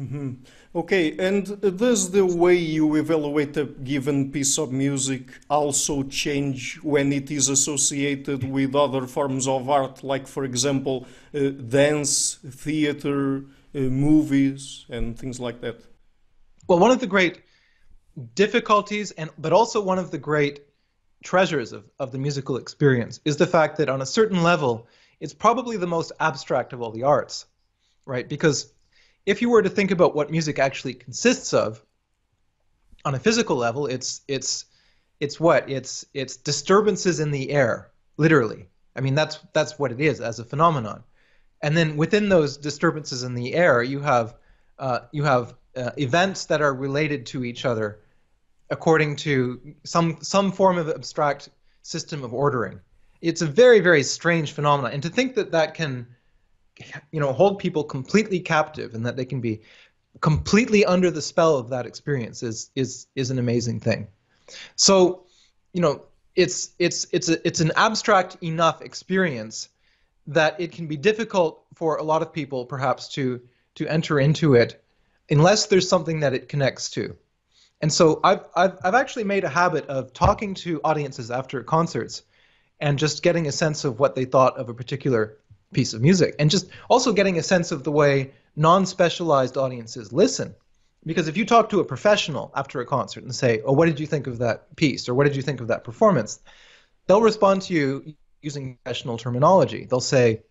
Mm-hmm. Okay, and does the way you evaluate a given piece of music also change when it is associated with other forms of art, like, for example, uh, dance, theater, uh, movies, and things like that? Well, one of the great difficulties, and but also one of the great treasures of, of the musical experience is the fact that on a certain level, it's probably the most abstract of all the arts, right? Because if you were to think about what music actually consists of, on a physical level, it's it's it's what it's it's disturbances in the air, literally. I mean, that's that's what it is as a phenomenon. And then within those disturbances in the air, you have uh, you have uh, events that are related to each other according to some some form of abstract system of ordering. It's a very very strange phenomenon, and to think that that can, you know, hold people completely captive and that they can be completely under the spell of that experience is is is an amazing thing. So, you know, it's it's it's a, it's an abstract enough experience that it can be difficult for a lot of people perhaps to to enter into it unless there's something that it connects to. And so I've, I've, I've actually made a habit of talking to audiences after concerts and just getting a sense of what they thought of a particular piece of music and just also getting a sense of the way non-specialized audiences listen because if you talk to a professional after a concert and say oh what did you think of that piece or what did you think of that performance they'll respond to you using professional terminology they'll say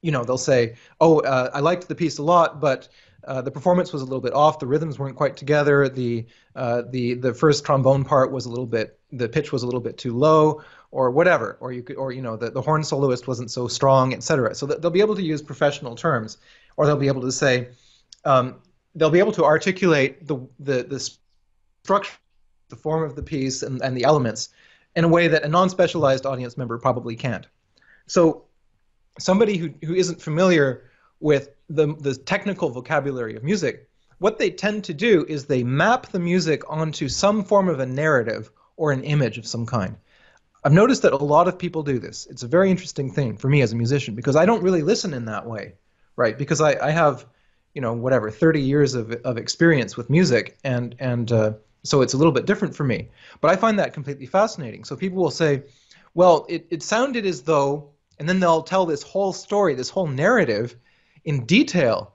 you know they'll say oh uh, i liked the piece a lot but uh, the performance was a little bit off. The rhythms weren't quite together. The uh, the the first trombone part was a little bit. The pitch was a little bit too low, or whatever. Or you could, or you know, the, the horn soloist wasn't so strong, etc. So they'll be able to use professional terms, or they'll be able to say, um, they'll be able to articulate the the the structure, the form of the piece, and, and the elements in a way that a non-specialized audience member probably can't. So somebody who who isn't familiar with the, the technical vocabulary of music, what they tend to do is they map the music onto some form of a narrative or an image of some kind. I've noticed that a lot of people do this. It's a very interesting thing for me as a musician because I don't really listen in that way, right? Because I, I have, you know, whatever, 30 years of, of experience with music, and, and uh, so it's a little bit different for me. But I find that completely fascinating. So people will say, well, it, it sounded as though, and then they'll tell this whole story, this whole narrative, in detail.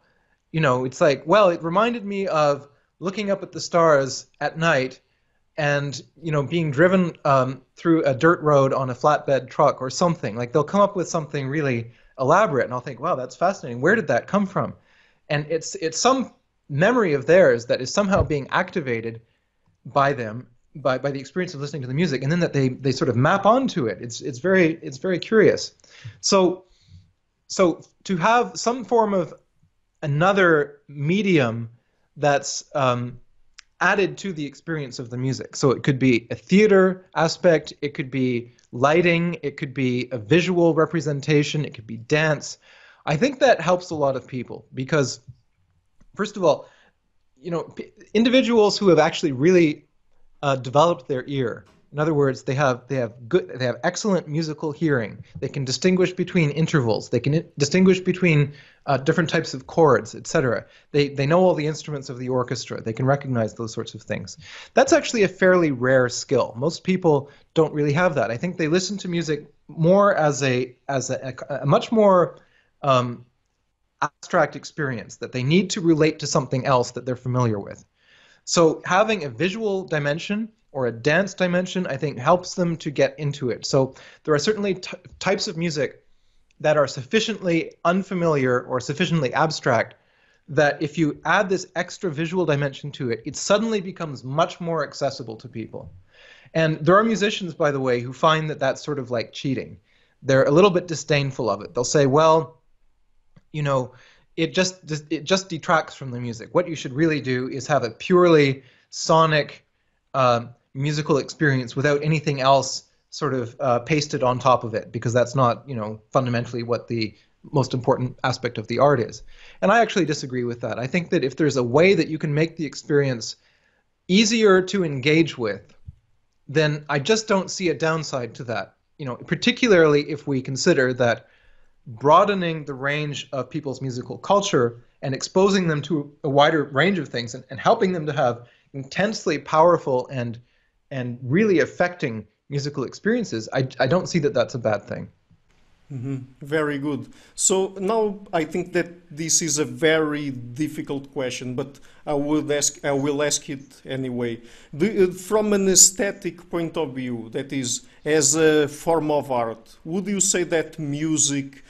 You know, it's like, well, it reminded me of looking up at the stars at night and you know being driven um, through a dirt road on a flatbed truck or something like they'll come up with something really elaborate and i'll think wow that's fascinating. Where did that come from? And it's it's some memory of theirs that is somehow being activated by them by, by the experience of listening to the music and then that they, they sort of map onto it. It's it's very it's very curious. So so to have some form of another medium that's um, added to the experience of the music. So it could be a theater aspect, it could be lighting, it could be a visual representation, it could be dance. I think that helps a lot of people because, first of all, you know, individuals who have actually really uh, developed their ear in other words, they have they have good they have excellent musical hearing. They can distinguish between intervals. They can distinguish between uh, different types of chords, etc. They they know all the instruments of the orchestra. They can recognize those sorts of things. That's actually a fairly rare skill. Most people don't really have that. I think they listen to music more as a as a, a, a much more um, abstract experience that they need to relate to something else that they're familiar with. So having a visual dimension or a dance dimension, I think helps them to get into it. So there are certainly t- types of music that are sufficiently unfamiliar or sufficiently abstract that if you add this extra visual dimension to it, it suddenly becomes much more accessible to people. And there are musicians, by the way, who find that that's sort of like cheating. They're a little bit disdainful of it. They'll say, well, you know, it just it just detracts from the music. What you should really do is have a purely sonic, uh, musical experience without anything else sort of uh, pasted on top of it because that's not you know fundamentally what the most important aspect of the art is. And i actually disagree with that. I think that if there's a way that you can make the experience easier to engage with then i just don't see a downside to that. You know particularly if we consider that broadening the range of people's musical culture and exposing them to a wider range of things and, and helping them to have intensely powerful and and really affecting musical experiences, I, I don't see that that's a bad thing. Mm-hmm. Very good. So now I think that this is a very difficult question, but I would ask. I will ask it anyway. The, from an aesthetic point of view, that is, as a form of art, would you say that music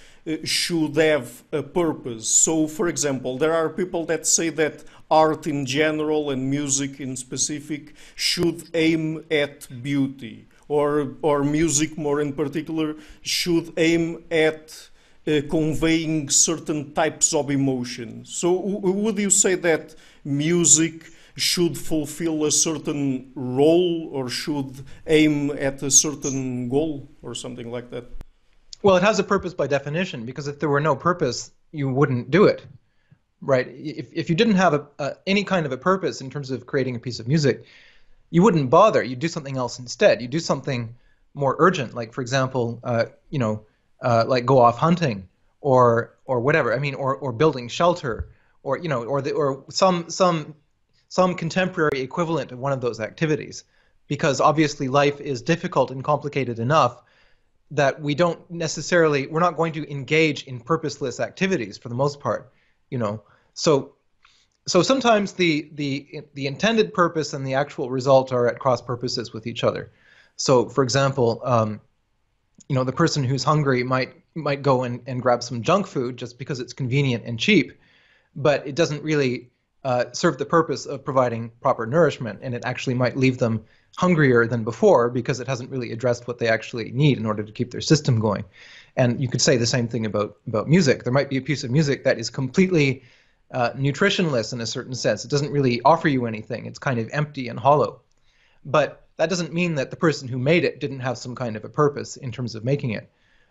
should have a purpose? So, for example, there are people that say that art in general and music in specific should aim at beauty or, or music more in particular should aim at uh, conveying certain types of emotion. So, would you say that music should fulfill a certain role or should aim at a certain goal or something like that? Well, it has a purpose by definition because if there were no purpose, you wouldn't do it, right? If, if you didn't have a, any kind of a purpose in terms of creating a piece of music, you wouldn't bother. You'd do something else instead. You'd do something more urgent, like for example, uh, you know, uh, like go off hunting or or whatever. I mean, or or building shelter, or you know, or the, or some some some contemporary equivalent of one of those activities, because obviously life is difficult and complicated enough that we don't necessarily we're not going to engage in purposeless activities for the most part, you know. So so sometimes the the the intended purpose and the actual result are at cross purposes with each other. So, for example, um, you know, the person who's hungry might might go and, and grab some junk food just because it's convenient and cheap, but it doesn't really uh, serve the purpose of providing proper nourishment, and it actually might leave them hungrier than before because it hasn't really addressed what they actually need in order to keep their system going. And you could say the same thing about about music. There might be a piece of music that is completely uh, nutritionless in a certain sense. It doesn't really offer you anything. It's kind of empty and hollow. But that doesn't mean that the person who made it didn't have some kind of a purpose in terms of making it.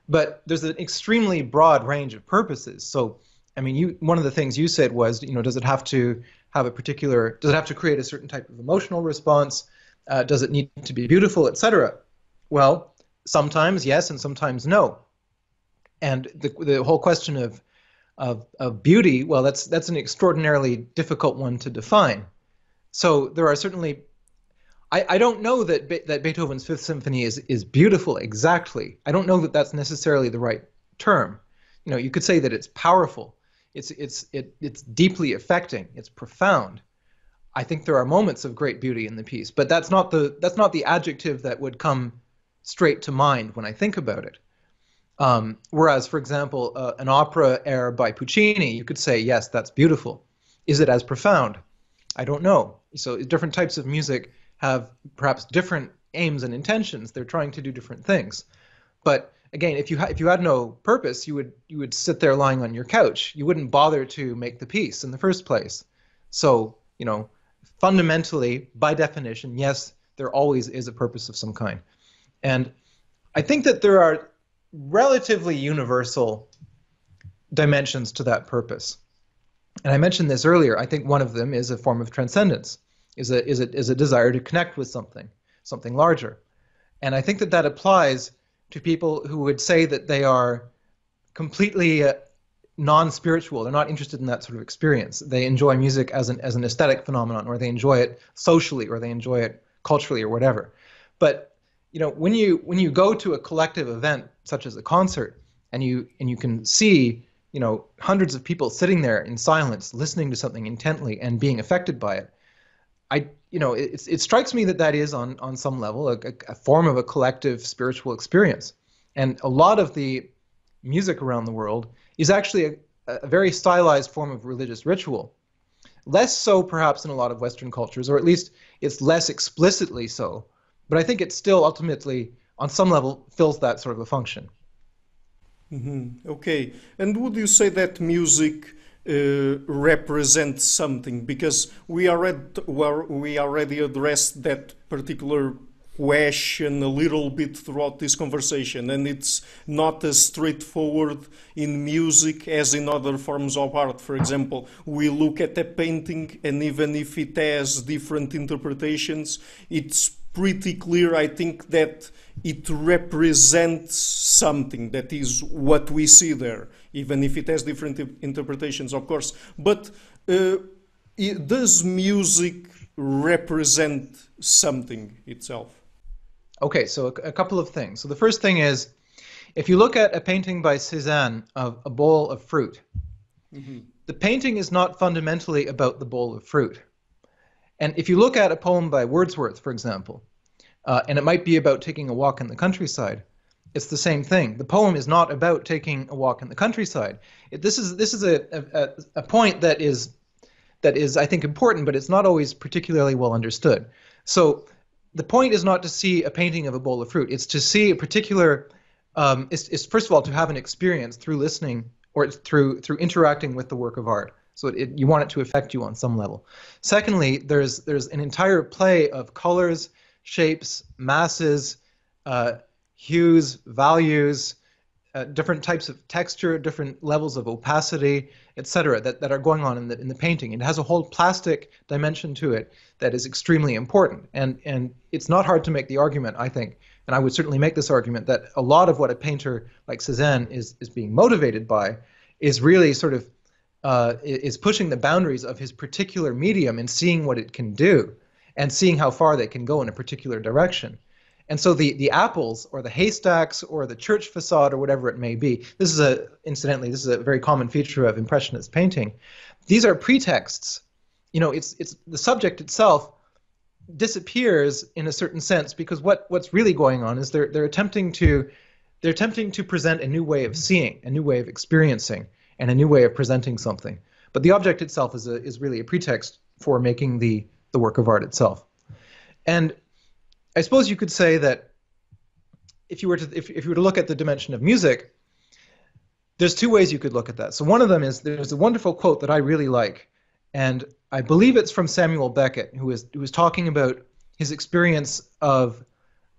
But there's an extremely broad range of purposes. So, I mean, you one of the things you said was, you know, does it have to have a particular? Does it have to create a certain type of emotional response? Uh, does it need to be beautiful, etc.? Well, sometimes yes, and sometimes no. And the the whole question of of, of beauty, well, that's that's an extraordinarily difficult one to define. So there are certainly, I, I don't know that Be- that Beethoven's Fifth Symphony is is beautiful exactly. I don't know that that's necessarily the right term. You know, you could say that it's powerful. It's it's it, it's deeply affecting. It's profound. I think there are moments of great beauty in the piece, but that's not the that's not the adjective that would come straight to mind when I think about it. Um, whereas, for example, uh, an opera air by Puccini, you could say, yes, that's beautiful. Is it as profound? I don't know. So different types of music have perhaps different aims and intentions. They're trying to do different things. But again, if you if you had no purpose, you would you would sit there lying on your couch. You wouldn't bother to make the piece in the first place. So you know, fundamentally, by definition, yes, there always is a purpose of some kind. And I think that there are relatively universal dimensions to that purpose. And I mentioned this earlier. I think one of them is a form of transcendence, is a, is a, is a desire to connect with something, something larger. And I think that that applies to people who would say that they are completely uh, non-spiritual. They're not interested in that sort of experience. They enjoy music as an as an aesthetic phenomenon, or they enjoy it socially, or they enjoy it culturally, or whatever. But you know, when you when you go to a collective event such as a concert, and you and you can see, you know, hundreds of people sitting there in silence, listening to something intently and being affected by it, I, you know, it, it strikes me that that is on on some level a, a form of a collective spiritual experience, and a lot of the music around the world is actually a, a very stylized form of religious ritual. Less so, perhaps, in a lot of Western cultures, or at least it's less explicitly so but I think it still ultimately, on some level, fills that sort of a function. Mm-hmm. Okay, and would you say that music uh, represents something? Because we already we already addressed that particular question a little bit throughout this conversation, and it's not as straightforward in music as in other forms of art. For example, we look at a painting, and even if it has different interpretations, it's pretty clear, I think, that it represents something that is what we see there, even if it has different interpretations, of course. But uh, does music represent something itself? Okay, so a, a, couple of things. So the first thing is, if you look at a painting by Cézanne of a bowl of fruit, mm-hmm. the painting is not fundamentally about the bowl of fruit. And if you look at a poem by Wordsworth, for example, uh, and it might be about taking a walk in the countryside, it's the same thing. The poem is not about taking a walk in the countryside. It, this is this is a, a, a point that is that is I think important, but it's not always particularly well understood. So the point is not to see a painting of a bowl of fruit. It's to see a particular. Um, it's, it's first of all to have an experience through listening or through through interacting with the work of art. So it, you want it to affect you on some level. Secondly, there's there's an entire play of colors, shapes, masses, uh, hues, values, uh, different types of texture, different levels of opacity, etc., that, that are going on in the in the painting. It has a whole plastic dimension to it that is extremely important. And and it's not hard to make the argument, I think, and I would certainly make this argument that a lot of what a painter like Cézanne is is being motivated by is really sort of uh, is pushing the boundaries of his particular medium and seeing what it can do and seeing how far they can go in a particular direction. And so the, the apples or the haystacks or the church facade or whatever it may be, this is a, incidentally, this is a very common feature of Impressionist painting. These are pretexts. You know, it's, it's the subject itself disappears in a certain sense because what, what's really going on is they're, they're attempting to they're attempting to present a new way of seeing, a new way of experiencing, and a new way of presenting something. But the object itself is, a, is really a pretext for making the, the work of art itself. And I suppose you could say that if you were to if, if you were to look at the dimension of music, there's two ways you could look at that. So one of them is there's a wonderful quote that I really like, and I believe it's from Samuel Beckett, who is who was talking about his experience of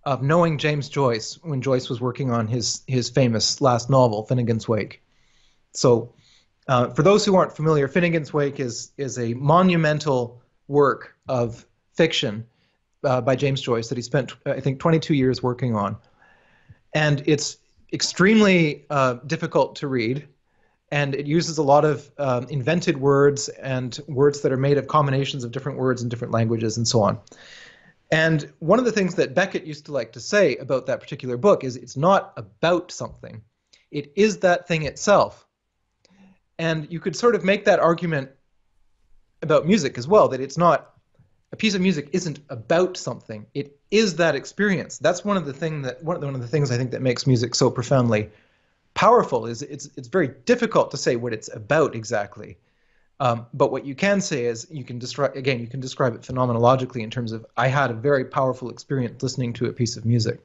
of knowing James Joyce when Joyce was working on his his famous last novel, Finnegans Wake. So, uh, for those who aren't familiar, Finnegans Wake is is a monumental work of fiction uh, by James Joyce that he spent, I think, 22 years working on, and it's extremely uh, difficult to read, and it uses a lot of um, invented words and words that are made of combinations of different words in different languages and so on. And one of the things that Beckett used to like to say about that particular book is it's not about something, it is that thing itself. And you could sort of make that argument about music as well that it's not a piece of music isn't about something it is that experience that's one of the thing that one of the, one of the things i think that makes music so profoundly powerful is it's it's very difficult to say what it's about exactly um, but what you can say is you can describe again you can describe it phenomenologically in terms of I had a very powerful experience listening to a piece of music.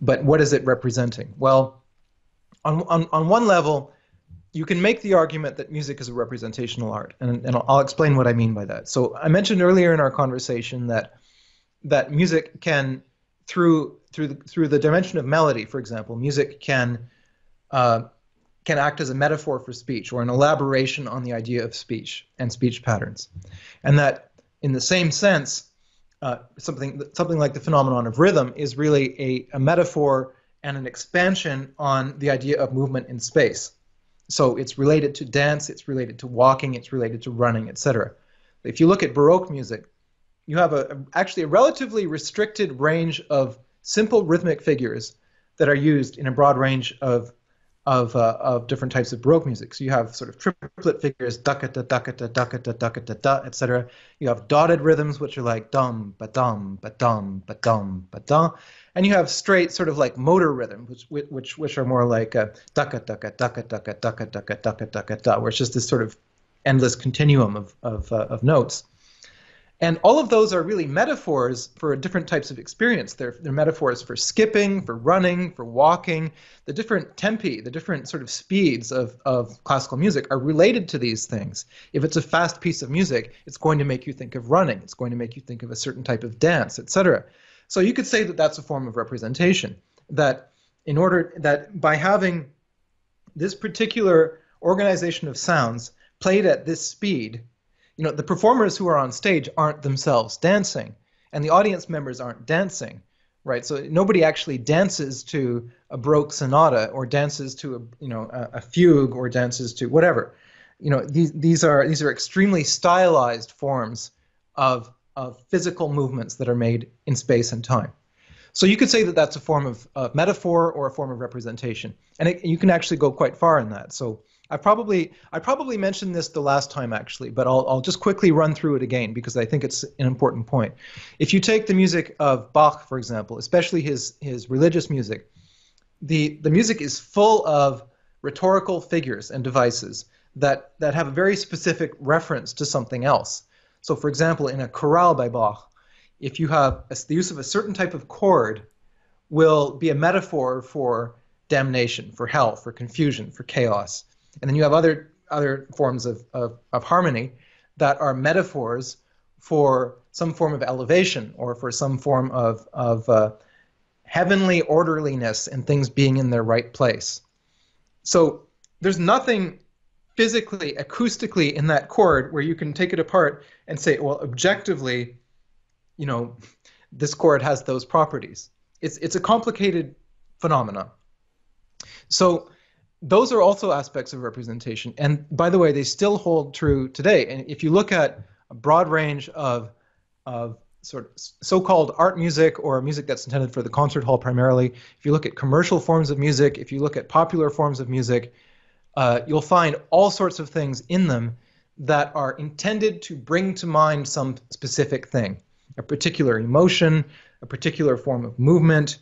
But what is it representing? Well, on on, on one level, you can make the argument that music is a representational art, and, and I'll explain what I mean by that. So I mentioned earlier in our conversation that that music can through through the, through the dimension of melody, for example, music can uh, can act as a metaphor for speech or an elaboration on the idea of speech and speech patterns. And that, in the same sense, uh, something something like the phenomenon of rhythm is really a, a metaphor and an expansion on the idea of movement in space. So it's related to dance, it's related to walking, it's related to running, etc. If you look at Baroque music, you have a, actually a relatively restricted range of simple rhythmic figures that are used in a broad range of of, uh, of different types of Baroque music. So you have sort of triplet figures, da da da da da etc. You have dotted rhythms, which are like dum ba dum ba dum ba dum ba dum, and you have straight sort of like motor rhythms, which which which are more like da da da da da da da da da da da da da, where it's just this sort of endless continuum of of uh, of notes. And all of those are really metaphors for different types of experience. They're, they're metaphors for skipping, for running, for walking. The different tempi, the different sort of speeds of, of classical music are related to these things. If it's a fast piece of music, it's going to make you think of running. It's going to make you think of a certain type of dance, etc. So you could say that that's a form of representation. That in order that by having this particular organization of sounds played at this speed, you know the performers who are on stage aren't themselves dancing and the audience members aren't dancing, right? So nobody actually dances to a Baroque sonata or dances to a you know a, a fugue or dances to whatever. You know these these are these are extremely stylized forms of of physical movements that are made in space and time. So you could say that that's a form of, of metaphor or a form of representation, and it, you can actually go quite far in that. So I probably I probably mentioned this the last time actually, but I'll I'll just quickly run through it again because I think it's an important point. If you take the music of Bach, for example, especially his his religious music, the the music is full of rhetorical figures and devices that that have a very specific reference to something else. So, for example, in a chorale by Bach, if you have a, the use of a certain type of chord, will be a metaphor for damnation, for hell, for confusion, for chaos and then you have other other forms of, of, of harmony that are metaphors for some form of elevation or for some form of, of uh, heavenly orderliness and things being in their right place. So there's nothing physically, acoustically in that chord where you can take it apart and say, well, objectively, you know, this chord has those properties. It's, it's a complicated phenomenon. So those are also aspects of representation. And by the way, they still hold true today. And if you look at a broad range of, of sort of so-called art music or music that's intended for the concert hall primarily, if you look at commercial forms of music, if you look at popular forms of music, uh, you'll find all sorts of things in them that are intended to bring to mind some specific thing, a particular emotion, a particular form of movement,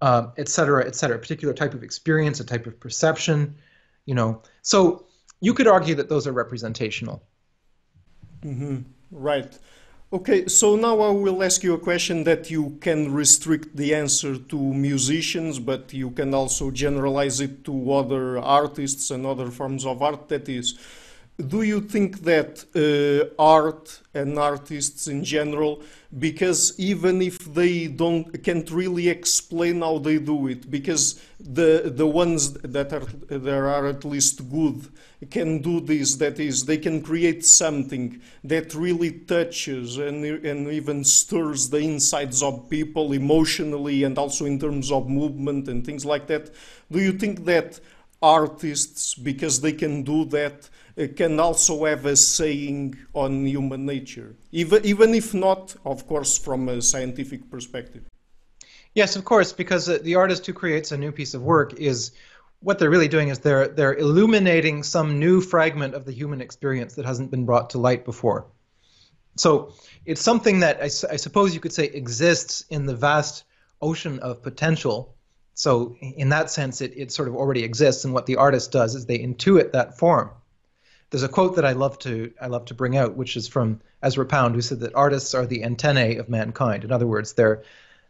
uh, et cetera, et cetera, a particular type of experience, a type of perception, you know. So you could argue that those are representational. Mm-hmm. Right. Okay, so now I will ask you a question that you can restrict the answer to musicians, but you can also generalize it to other artists and other forms of art. That is, do you think that uh, art and artists in general because even if they don't can't really explain how they do it because the the ones that are there are at least good can do this that is they can create something that really touches and and even stirs the insides of people emotionally and also in terms of movement and things like that do you think that artists because they can do that can also have a saying on human nature, even, even if not, of course, from a scientific perspective. Yes, of course, because the artist who creates a new piece of work is what they're really doing is they're they're illuminating some new fragment of the human experience that hasn't been brought to light before. So it's something that I, I suppose you could say exists in the vast ocean of potential. So in that sense, it, it sort of already exists, and what the artist does is they intuit that form. There's a quote that I love to I love to bring out, which is from Ezra Pound, who said that artists are the antennae of mankind. In other words, they're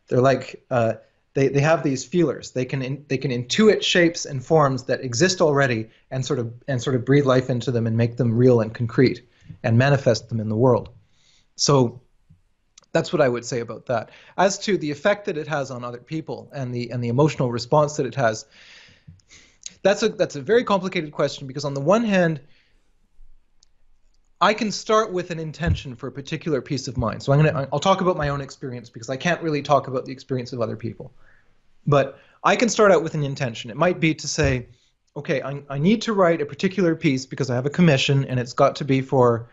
they're like uh, they, they have these feelers. They can in, they can intuit shapes and forms that exist already and sort of and sort of breathe life into them and make them real and concrete and manifest them in the world. So that's what I would say about that. As to the effect that it has on other people and the and the emotional response that it has, that's a that's a very complicated question because on the one hand, I can start with an intention for a particular peace of mind. So I'm gonna I'll talk about my own experience because I can't really talk about the experience of other people. But I can start out with an intention. It might be to say, okay, I, I need to write a particular piece because I have a commission and it's got to be for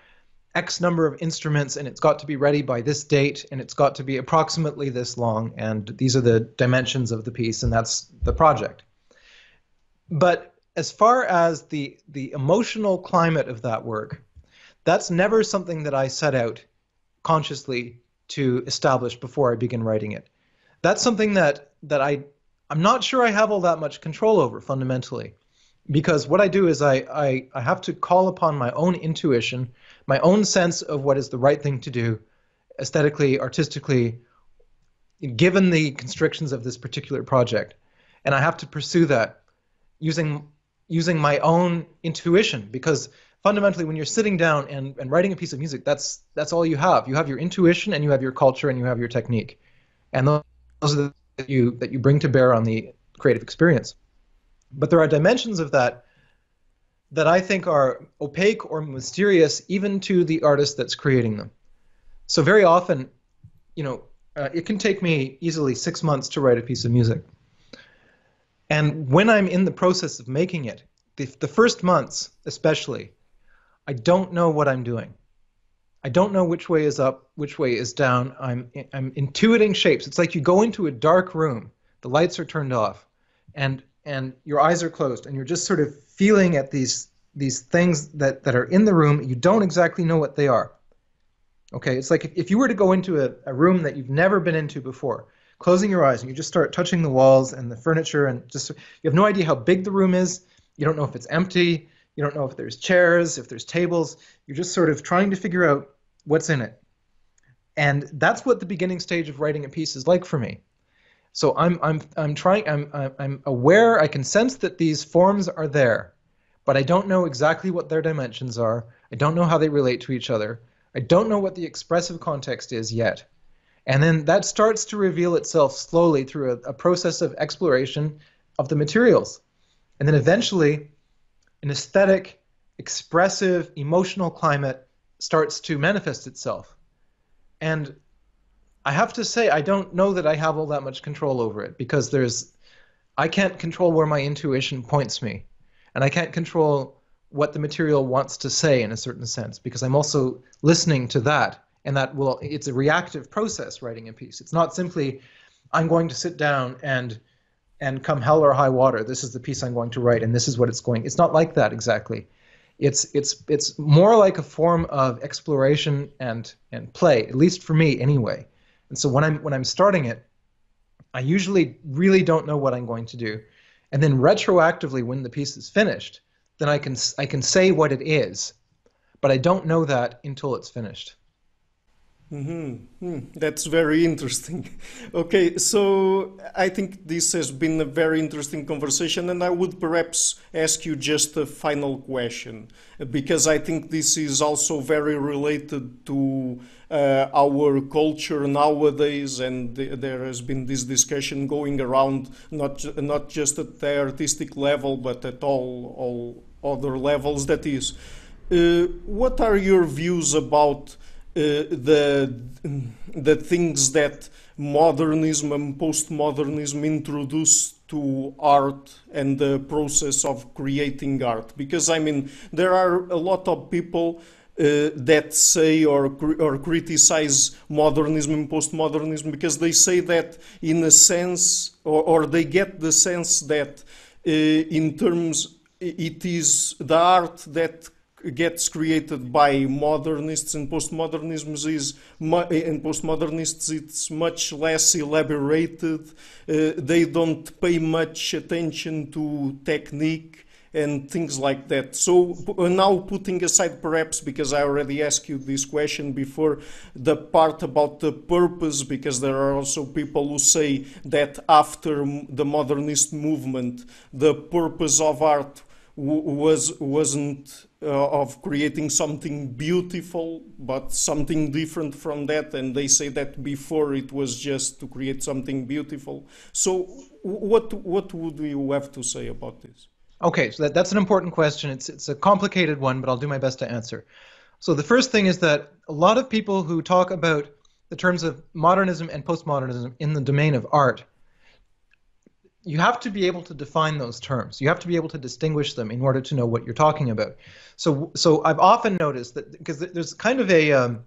X number of instruments and it's got to be ready by this date and it's got to be approximately this long and these are the dimensions of the piece and that's the project. But as far as the the emotional climate of that work, that's never something that I set out consciously to establish before I begin writing it. That's something that that I I'm not sure I have all that much control over fundamentally. Because what I do is I, I, I have to call upon my own intuition, my own sense of what is the right thing to do, aesthetically, artistically, given the constrictions of this particular project. And I have to pursue that using using my own intuition because fundamentally when you're sitting down and, and writing a piece of music that's that's all you have. You have your intuition and you have your culture and you have your technique. And those, are the that you that you bring to bear on the creative experience. But there are dimensions of that that i think are opaque or mysterious even to the artist that's creating them. So very often you know, uh, it can take me easily six months to write a piece of music. And when I'm in the process of making it, the, the first months especially, I don't know what I'm doing. I don't know which way is up, which way is down. I'm I'm intuiting shapes. It's like you go into a dark room, the lights are turned off, and and your eyes are closed, and you're just sort of feeling at these these things that, that are in the room. You don't exactly know what they are. Okay, it's like if, if you were to go into a, a room that you've never been into before, closing your eyes and you just start touching the walls and the furniture and just you have no idea how big the room is. You don't know if it's empty. You don't know if there's chairs, if there's tables. You're just sort of trying to figure out what's in it. And that's what the beginning stage of writing a piece is like for me. So I'm I'm I'm trying I'm I'm aware I can sense that these forms are there, but I don't know exactly what their dimensions are. I don't know how they relate to each other. I don't know what the expressive context is yet. And then that starts to reveal itself slowly through a, a process of exploration of the materials. And then eventually an aesthetic, expressive, emotional climate starts to manifest itself. And I have to say, I don't know that I have all that much control over it because there's, I can't control where my intuition points me, and I can't control what the material wants to say in a certain sense because I'm also listening to that, and that will, it's a reactive process writing a piece. It's not simply, I'm going to sit down and and come hell or high water, this is the piece I'm going to write, and this is what it's going. It's not like that exactly. It's it's it's more like a form of exploration and and play, at least for me anyway. And so when I'm when I'm starting it, I usually really don't know what I'm going to do, and then retroactively when the piece is finished, then I can I can say what it is, but I don't know that until it's finished. Mm-hmm. Mm, that's very interesting. Okay, so I think this has been a very interesting conversation, and I would perhaps ask you just a final question because I think this is also very related to uh, our culture nowadays, and th- there has been this discussion going around not ju- not just at the artistic level, but at all all other levels. That is, uh, what are your views about? Uh, the the things that modernism and postmodernism introduced to art and the process of creating art. Because i mean there are a lot of people uh, that say or or criticize modernism and postmodernism because they say that in a sense or, or they get the sense that uh, in terms it is the art that gets created by modernists and postmodernism is and postmodernists it's much less elaborated. Uh, they don't pay much attention to technique and things like that. So now putting aside perhaps because i already asked you this question before the part about the purpose because there are also people who say that after the modernist movement the purpose of art was wasn't uh, of creating something beautiful, but something different from that. And they say that before it was just to create something beautiful. So, what what would you have to say about this? Okay, so that, that's an important question. It's it's a complicated one, but I'll do my best to answer. So the first thing is that a lot of people who talk about the terms of modernism and postmodernism in the domain of art you have to be able to define those terms. You have to be able to distinguish them in order to know what you're talking about. So, so I've often noticed that because there's kind of a um,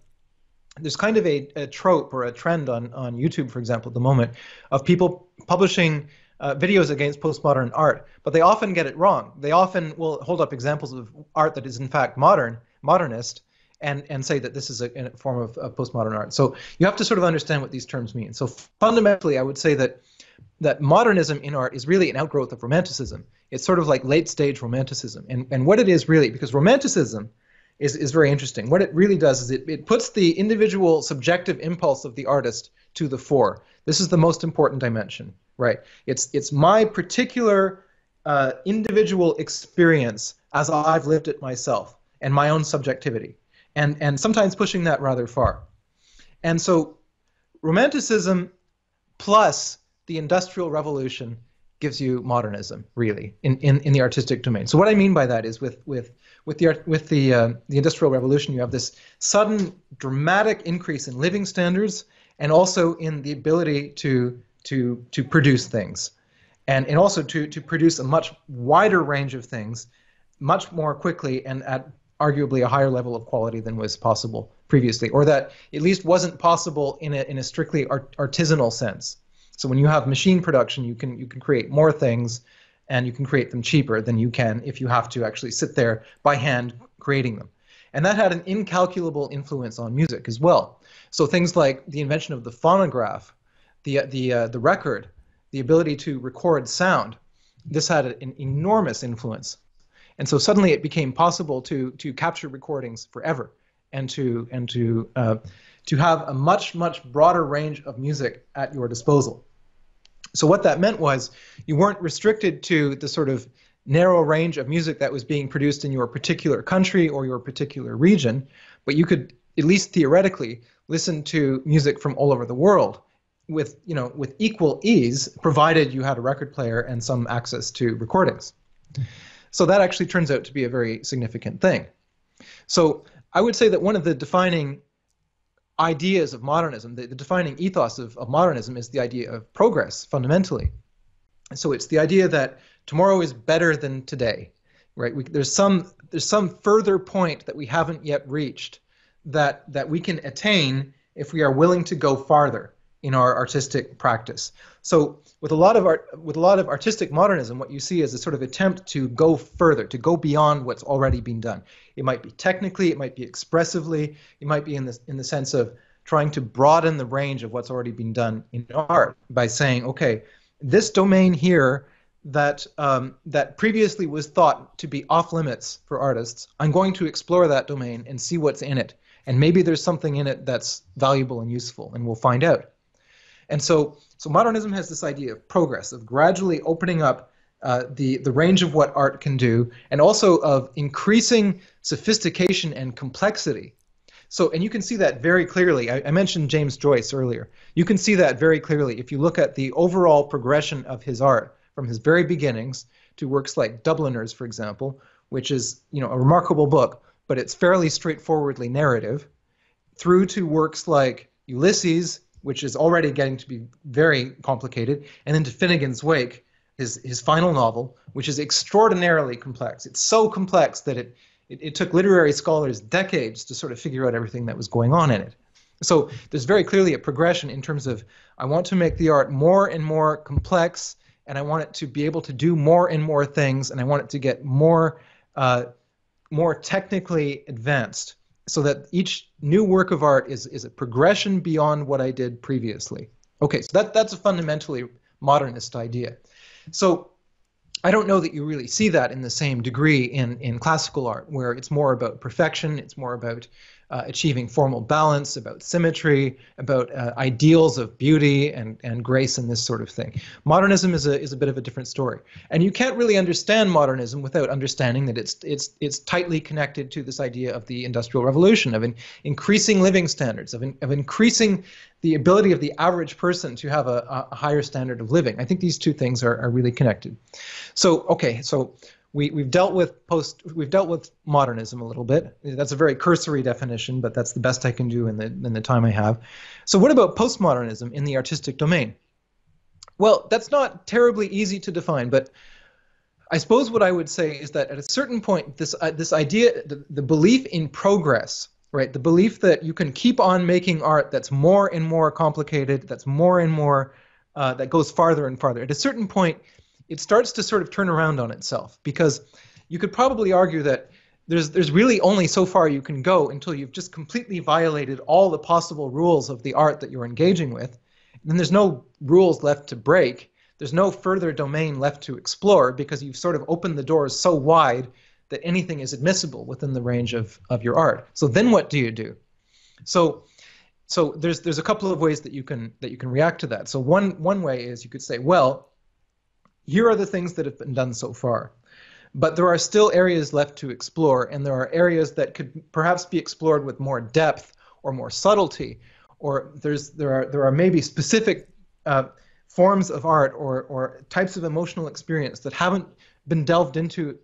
there's kind of a, a, trope or a trend on on YouTube, for example, at the moment, of people publishing uh, videos against postmodern art, but they often get it wrong. They often will hold up examples of art that is in fact modern, modernist, and and say that this is a, a form of, of postmodern art. So you have to sort of understand what these terms mean. So fundamentally, I would say that that modernism in art is really an outgrowth of romanticism. It's sort of like late stage romanticism. And, and what it is really, because romanticism is, is very interesting, what it really does is it, it puts the individual subjective impulse of the artist to the fore. This is the most important dimension, right? It's, it's my particular uh, individual experience as I've lived it myself and my own subjectivity. And, and sometimes pushing that rather far. And so romanticism plus the Industrial Revolution gives you modernism, really, in, in, in the artistic domain. So what I mean by that is with with with the with the uh, the Industrial Revolution, you have this sudden dramatic increase in living standards and also in the ability to to to produce things, and and also to to produce a much wider range of things, much more quickly and at arguably a higher level of quality than was possible previously, or that at least wasn't possible in a in a strictly art, artisanal sense. So when you have machine production, you can you can create more things, and you can create them cheaper than you can if you have to actually sit there by hand creating them. And that had an incalculable influence on music as well. So things like the invention of the phonograph, the the uh, the record, the ability to record sound, this had an enormous influence. And so suddenly it became possible to to capture recordings forever, and to and to uh, to have a much much broader range of music at your disposal. So what that meant was you weren't restricted to the sort of narrow range of music that was being produced in your particular country or your particular region, but you could at least theoretically listen to music from all over the world with you know with equal ease provided you had a record player and some access to recordings. So that actually turns out to be a very significant thing. So i would say that one of the defining ideas of modernism the, the defining ethos of, of modernism is the idea of progress fundamentally And so it's the idea that tomorrow is better than today right we, there's some there's some further point that we haven't yet reached that that we can attain if we are willing to go farther in our artistic practice. So with a lot of art, with a lot of artistic modernism, what you see is a sort of attempt to go further, to go beyond what's already been done. It might be technically, it might be expressively, it might be in the in the sense of trying to broaden the range of what's already been done in art by saying, okay, this domain here that um, that previously was thought to be off limits for artists, I'm going to explore that domain and see what's in it and maybe there's something in it that's valuable and useful, and we'll find out. And so, so modernism has this idea of progress, of gradually opening up uh, the the range of what art can do, and also of increasing sophistication and complexity. So, and you can see that very clearly. I, I, mentioned James Joyce earlier. You can see that very clearly if you look at the overall progression of his art from his very beginnings to works like Dubliners, for example, which is you know a remarkable book but it's fairly straightforwardly narrative, through to works like Ulysses, which is already getting to be very complicated, and then to Finnegans Wake, his, his final novel, which is extraordinarily complex. It's so complex that it, it, it took literary scholars decades to sort of figure out everything that was going on in it. So there's very clearly a progression in terms of I want to make the art more and more complex, and I want it to be able to do more and more things, and I want it to get more uh, more technically advanced so that each new work of art is, is a progression beyond what I did previously. Okay, so that, that's a fundamentally modernist idea. So I don't know that you really see that in the same degree in, in classical art, where it's more about perfection, it's more about uh, achieving formal balance, about symmetry, about uh, ideals of beauty and, and grace and this sort of thing. Modernism is a, is a bit of a different story. And you can't really understand modernism without understanding that it's, it's, it's tightly connected to this idea of the Industrial Revolution, of in, increasing living standards, of, in, of increasing the ability of the average person to have a, a higher standard of living. I think these two things are, are really connected. So, okay, so we, we've dealt with post we've dealt with modernism a little bit. That's a very cursory definition but that's the best i can do in the in the time i have. So what about postmodernism in the artistic domain? Well that's not terribly easy to define but i suppose what i would say is that at a certain point this uh, this idea the, the belief in progress right? The belief that you can keep on making art that's more and more complicated that's more and more uh, that goes farther and farther. At a certain point it starts to sort of turn around on itself because you could probably argue that there's there's really only so far you can go until you've just completely violated all the possible rules of the art that you're engaging with. And then there's no rules left to break. There's no further domain left to explore because you've sort of opened the doors so wide that anything is admissible within the range of, of your art. So then what do you do? So so there's there's a couple of ways that you can that you can react to that. So one one way is you could say, well, here are the things that have been done so far. But there are still areas left to explore, and there are areas that could perhaps be explored with more depth or more subtlety, or there's there are there are maybe specific uh, forms of art or or types of emotional experience that haven't been delved into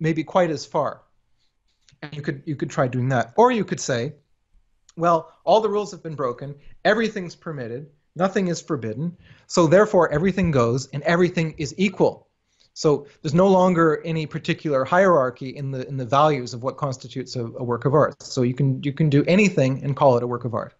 maybe quite as far. And you could you could try doing that, or you could say, well, all the rules have been broken, everything's permitted, nothing is forbidden, so therefore everything goes and everything is equal. So there's no longer any particular hierarchy in the in the values of what constitutes a, a work of art. So you can you can do anything and call it a work of art.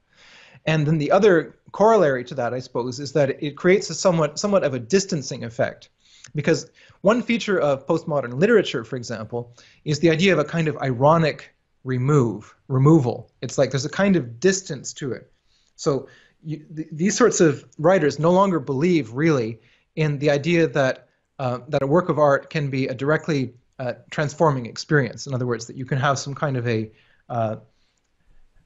And then the other corollary to that, I suppose, is that it creates a somewhat somewhat of a distancing effect. Because one feature of postmodern literature, for example, is the idea of a kind of ironic remove, removal. It's like there's a kind of distance to it. So you, th- these sorts of writers no longer believe really in the idea that uh, that a work of art can be a directly uh, transforming experience. In other words, that you can have some kind of a uh,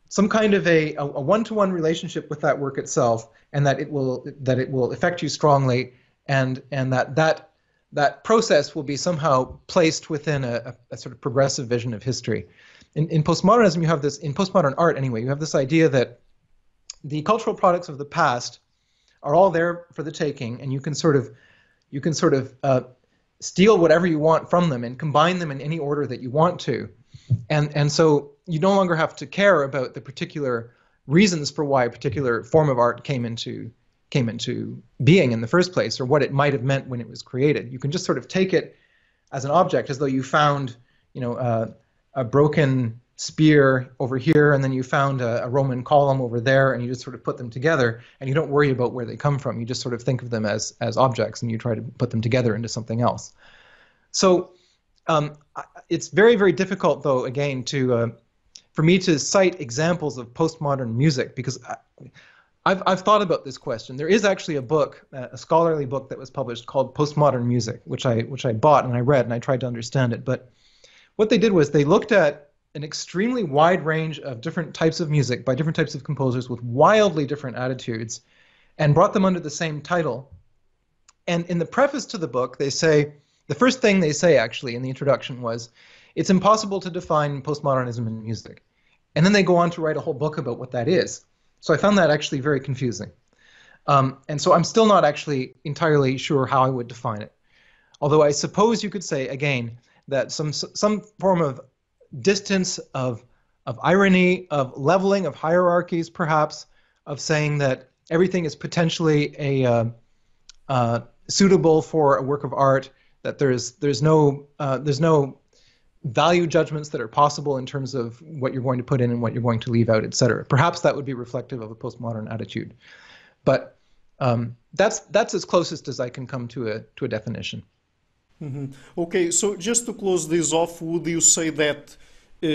some kind of a, a one-to-one relationship with that work itself, and that it will that it will affect you strongly, and and that that that process will be somehow placed within a, a sort of progressive vision of history. In, in postmodernism, you have this in postmodern art anyway. You have this idea that the cultural products of the past are all there for the taking, and you can sort of you can sort of uh, steal whatever you want from them and combine them in any order that you want to. And, and so you no longer have to care about the particular reasons for why a particular form of art came into came into being in the first place or what it might have meant when it was created. You can just sort of take it as an object as though you found, you know, uh, a broken spear over here, and then you found a, a, Roman column over there, and you just sort of put them together, and you don't worry about where they come from. You just sort of think of them as as objects, and you try to put them together into something else. So um, it's very very difficult, though, again, to uh, for me to cite examples of postmodern music because. I, I've, I've thought about this question. There is actually a book, a scholarly book that was published called Postmodern Music, which I which I bought and I read and I tried to understand it. But what they did was they looked at an extremely wide range of different types of music by different types of composers with wildly different attitudes and brought them under the same title. And in the preface to the book, they say the first thing they say actually in the introduction was it's impossible to define postmodernism in music. And then they go on to write a whole book about what that is. So I found that actually very confusing. Um, and so I'm still not actually entirely sure how I would define it. Although I suppose you could say, again, that some, some form of distance of of irony, of leveling of hierarchies, perhaps, of saying that everything is potentially a uh, uh, suitable for a work of art. That there's there's no uh, there's no value judgments that are possible in terms of what you're going to put in and what you're going to leave out, et cetera. Perhaps that would be reflective of a postmodern attitude, but um, that's that's as closest as I can come to a to a definition. Mm-hmm. Okay, so just to close this off, would you say that uh,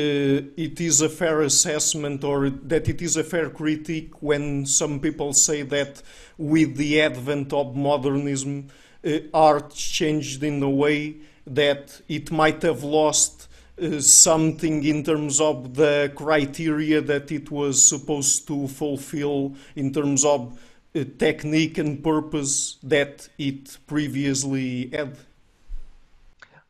it is a fair assessment or that it is a fair critique when some people say that with the advent of modernism, uh, art changed in a way that it might have lost uh, something in terms of the criteria that it was supposed to fulfill in terms of uh, technique and purpose that it previously had?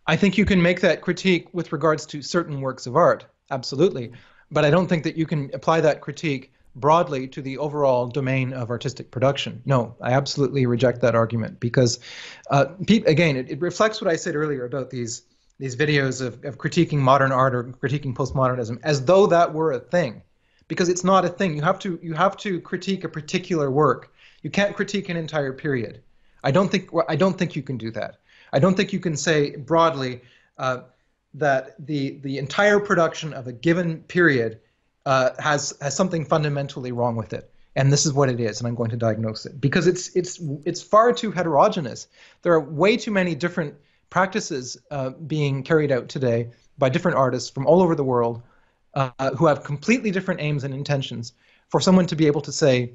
I think you can make that critique with regards to certain works of art, absolutely. But I don't think that you can apply that critique broadly to the overall domain of artistic production. No, I absolutely reject that argument because, uh, again, it, it, reflects what I said earlier about these these videos of, of critiquing modern art or critiquing postmodernism as though that were a thing, because it's not a thing. You have to you have to critique a particular work. You can't critique an entire period. I don't think I don't think you can do that. I don't think you can say broadly uh, that the the entire production of a given period uh, has has something fundamentally wrong with it, and this is what it is, and I'm going to diagnose it because it's it's it's far too heterogeneous. There are way too many different practices uh, being carried out today by different artists from all over the world uh, who have completely different aims and intentions. For someone to be able to say,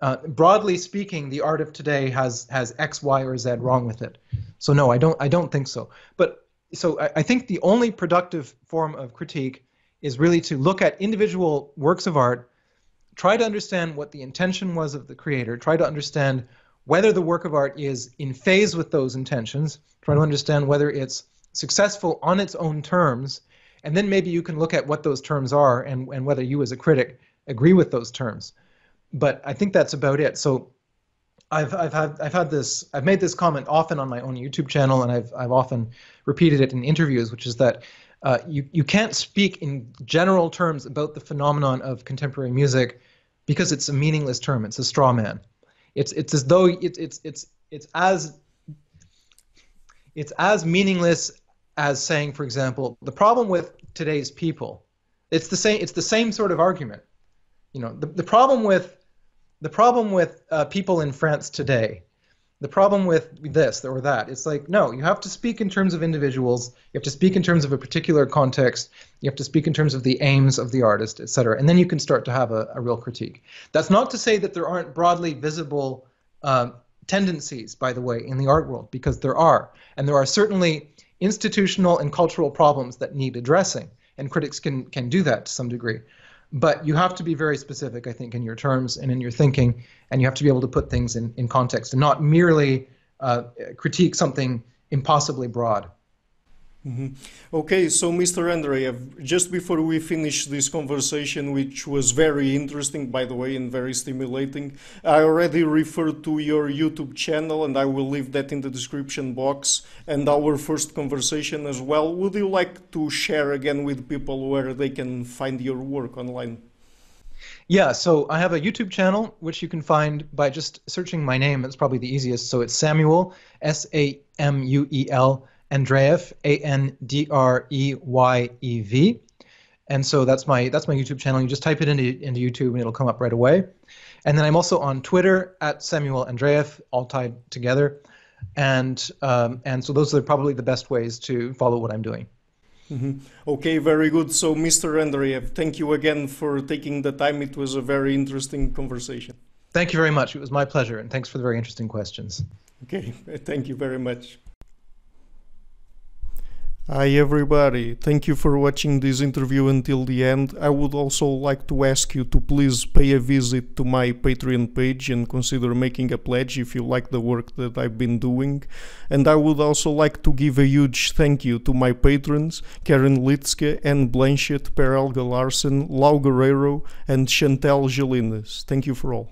uh, broadly speaking, the art of today has has X, Y, or Z wrong with it. So no, I don't I don't think so. But so I, I think the only productive form of critique is really to look at individual works of art, try to understand what the intention was of the creator, try to understand whether the work of art is in phase with those intentions, try to understand whether it's successful on its own terms, and then maybe you can look at what those terms are and, and whether you as a critic agree with those terms. But I think that's about it. So I've I've had I've had this I've made this comment often on my own YouTube channel, and I've I've often repeated it in interviews, which is that uh, you you can't speak in general terms about the phenomenon of contemporary music because it's a meaningless term. It's a straw man. It's it's as though it's it's it's it's as it's as meaningless as saying, for example, the problem with today's people. It's the same. It's the same sort of argument. You know, the, the problem with the problem with uh, people in France today the problem with this or that it's like no you have to speak in terms of individuals you have to speak in terms of a particular context you have to speak in terms of the aims of the artist etc and then you can start to have a, a real critique. That's not to say that there aren't broadly visible uh, tendencies by the way in the art world because there are and there are certainly institutional and cultural problems that need addressing and critics can can do that to some degree but you have to be very specific, I think, in your terms and in your thinking, and you have to be able to put things in, in context and not merely uh, critique something impossibly broad. Mm-hmm. Okay, so Mr. Andreyev, just before we finish this conversation, which was very interesting, by the way, and very stimulating, I already referred to your YouTube channel, and I will leave that in the description box, and our first conversation as well. Would you like to share again with people where they can find your work online? Yeah, so I have a YouTube channel which you can find by just searching my name. It's probably the easiest. So it's Samuel, S A M U E L Andreyev, A N D R E Y E V. And so that's my that's my YouTube channel. You just type it into into YouTube and it'll come up right away. And then I'm also on Twitter at Samuel Andreyev, all tied together. And um, and so those are probably the best ways to follow what I'm doing. Mm-hmm. Okay, very good. So, Mr. Andreyev, thank you again for taking the time. It was a very interesting conversation. Thank you very much. It was my pleasure, and thanks for the very interesting questions. Okay, thank you very much. Hi everybody, thank you for watching this interview until the end. I would also like to ask you to please pay a visit to my Patreon page and consider making a pledge if you like the work that I've been doing. And I would also like to give a huge thank you to my patrons Karin Lietzcke, Ann Blanchette, Per Helge Larsen, Lau Guerreiro and Chantel Gelinas. Thank you for all.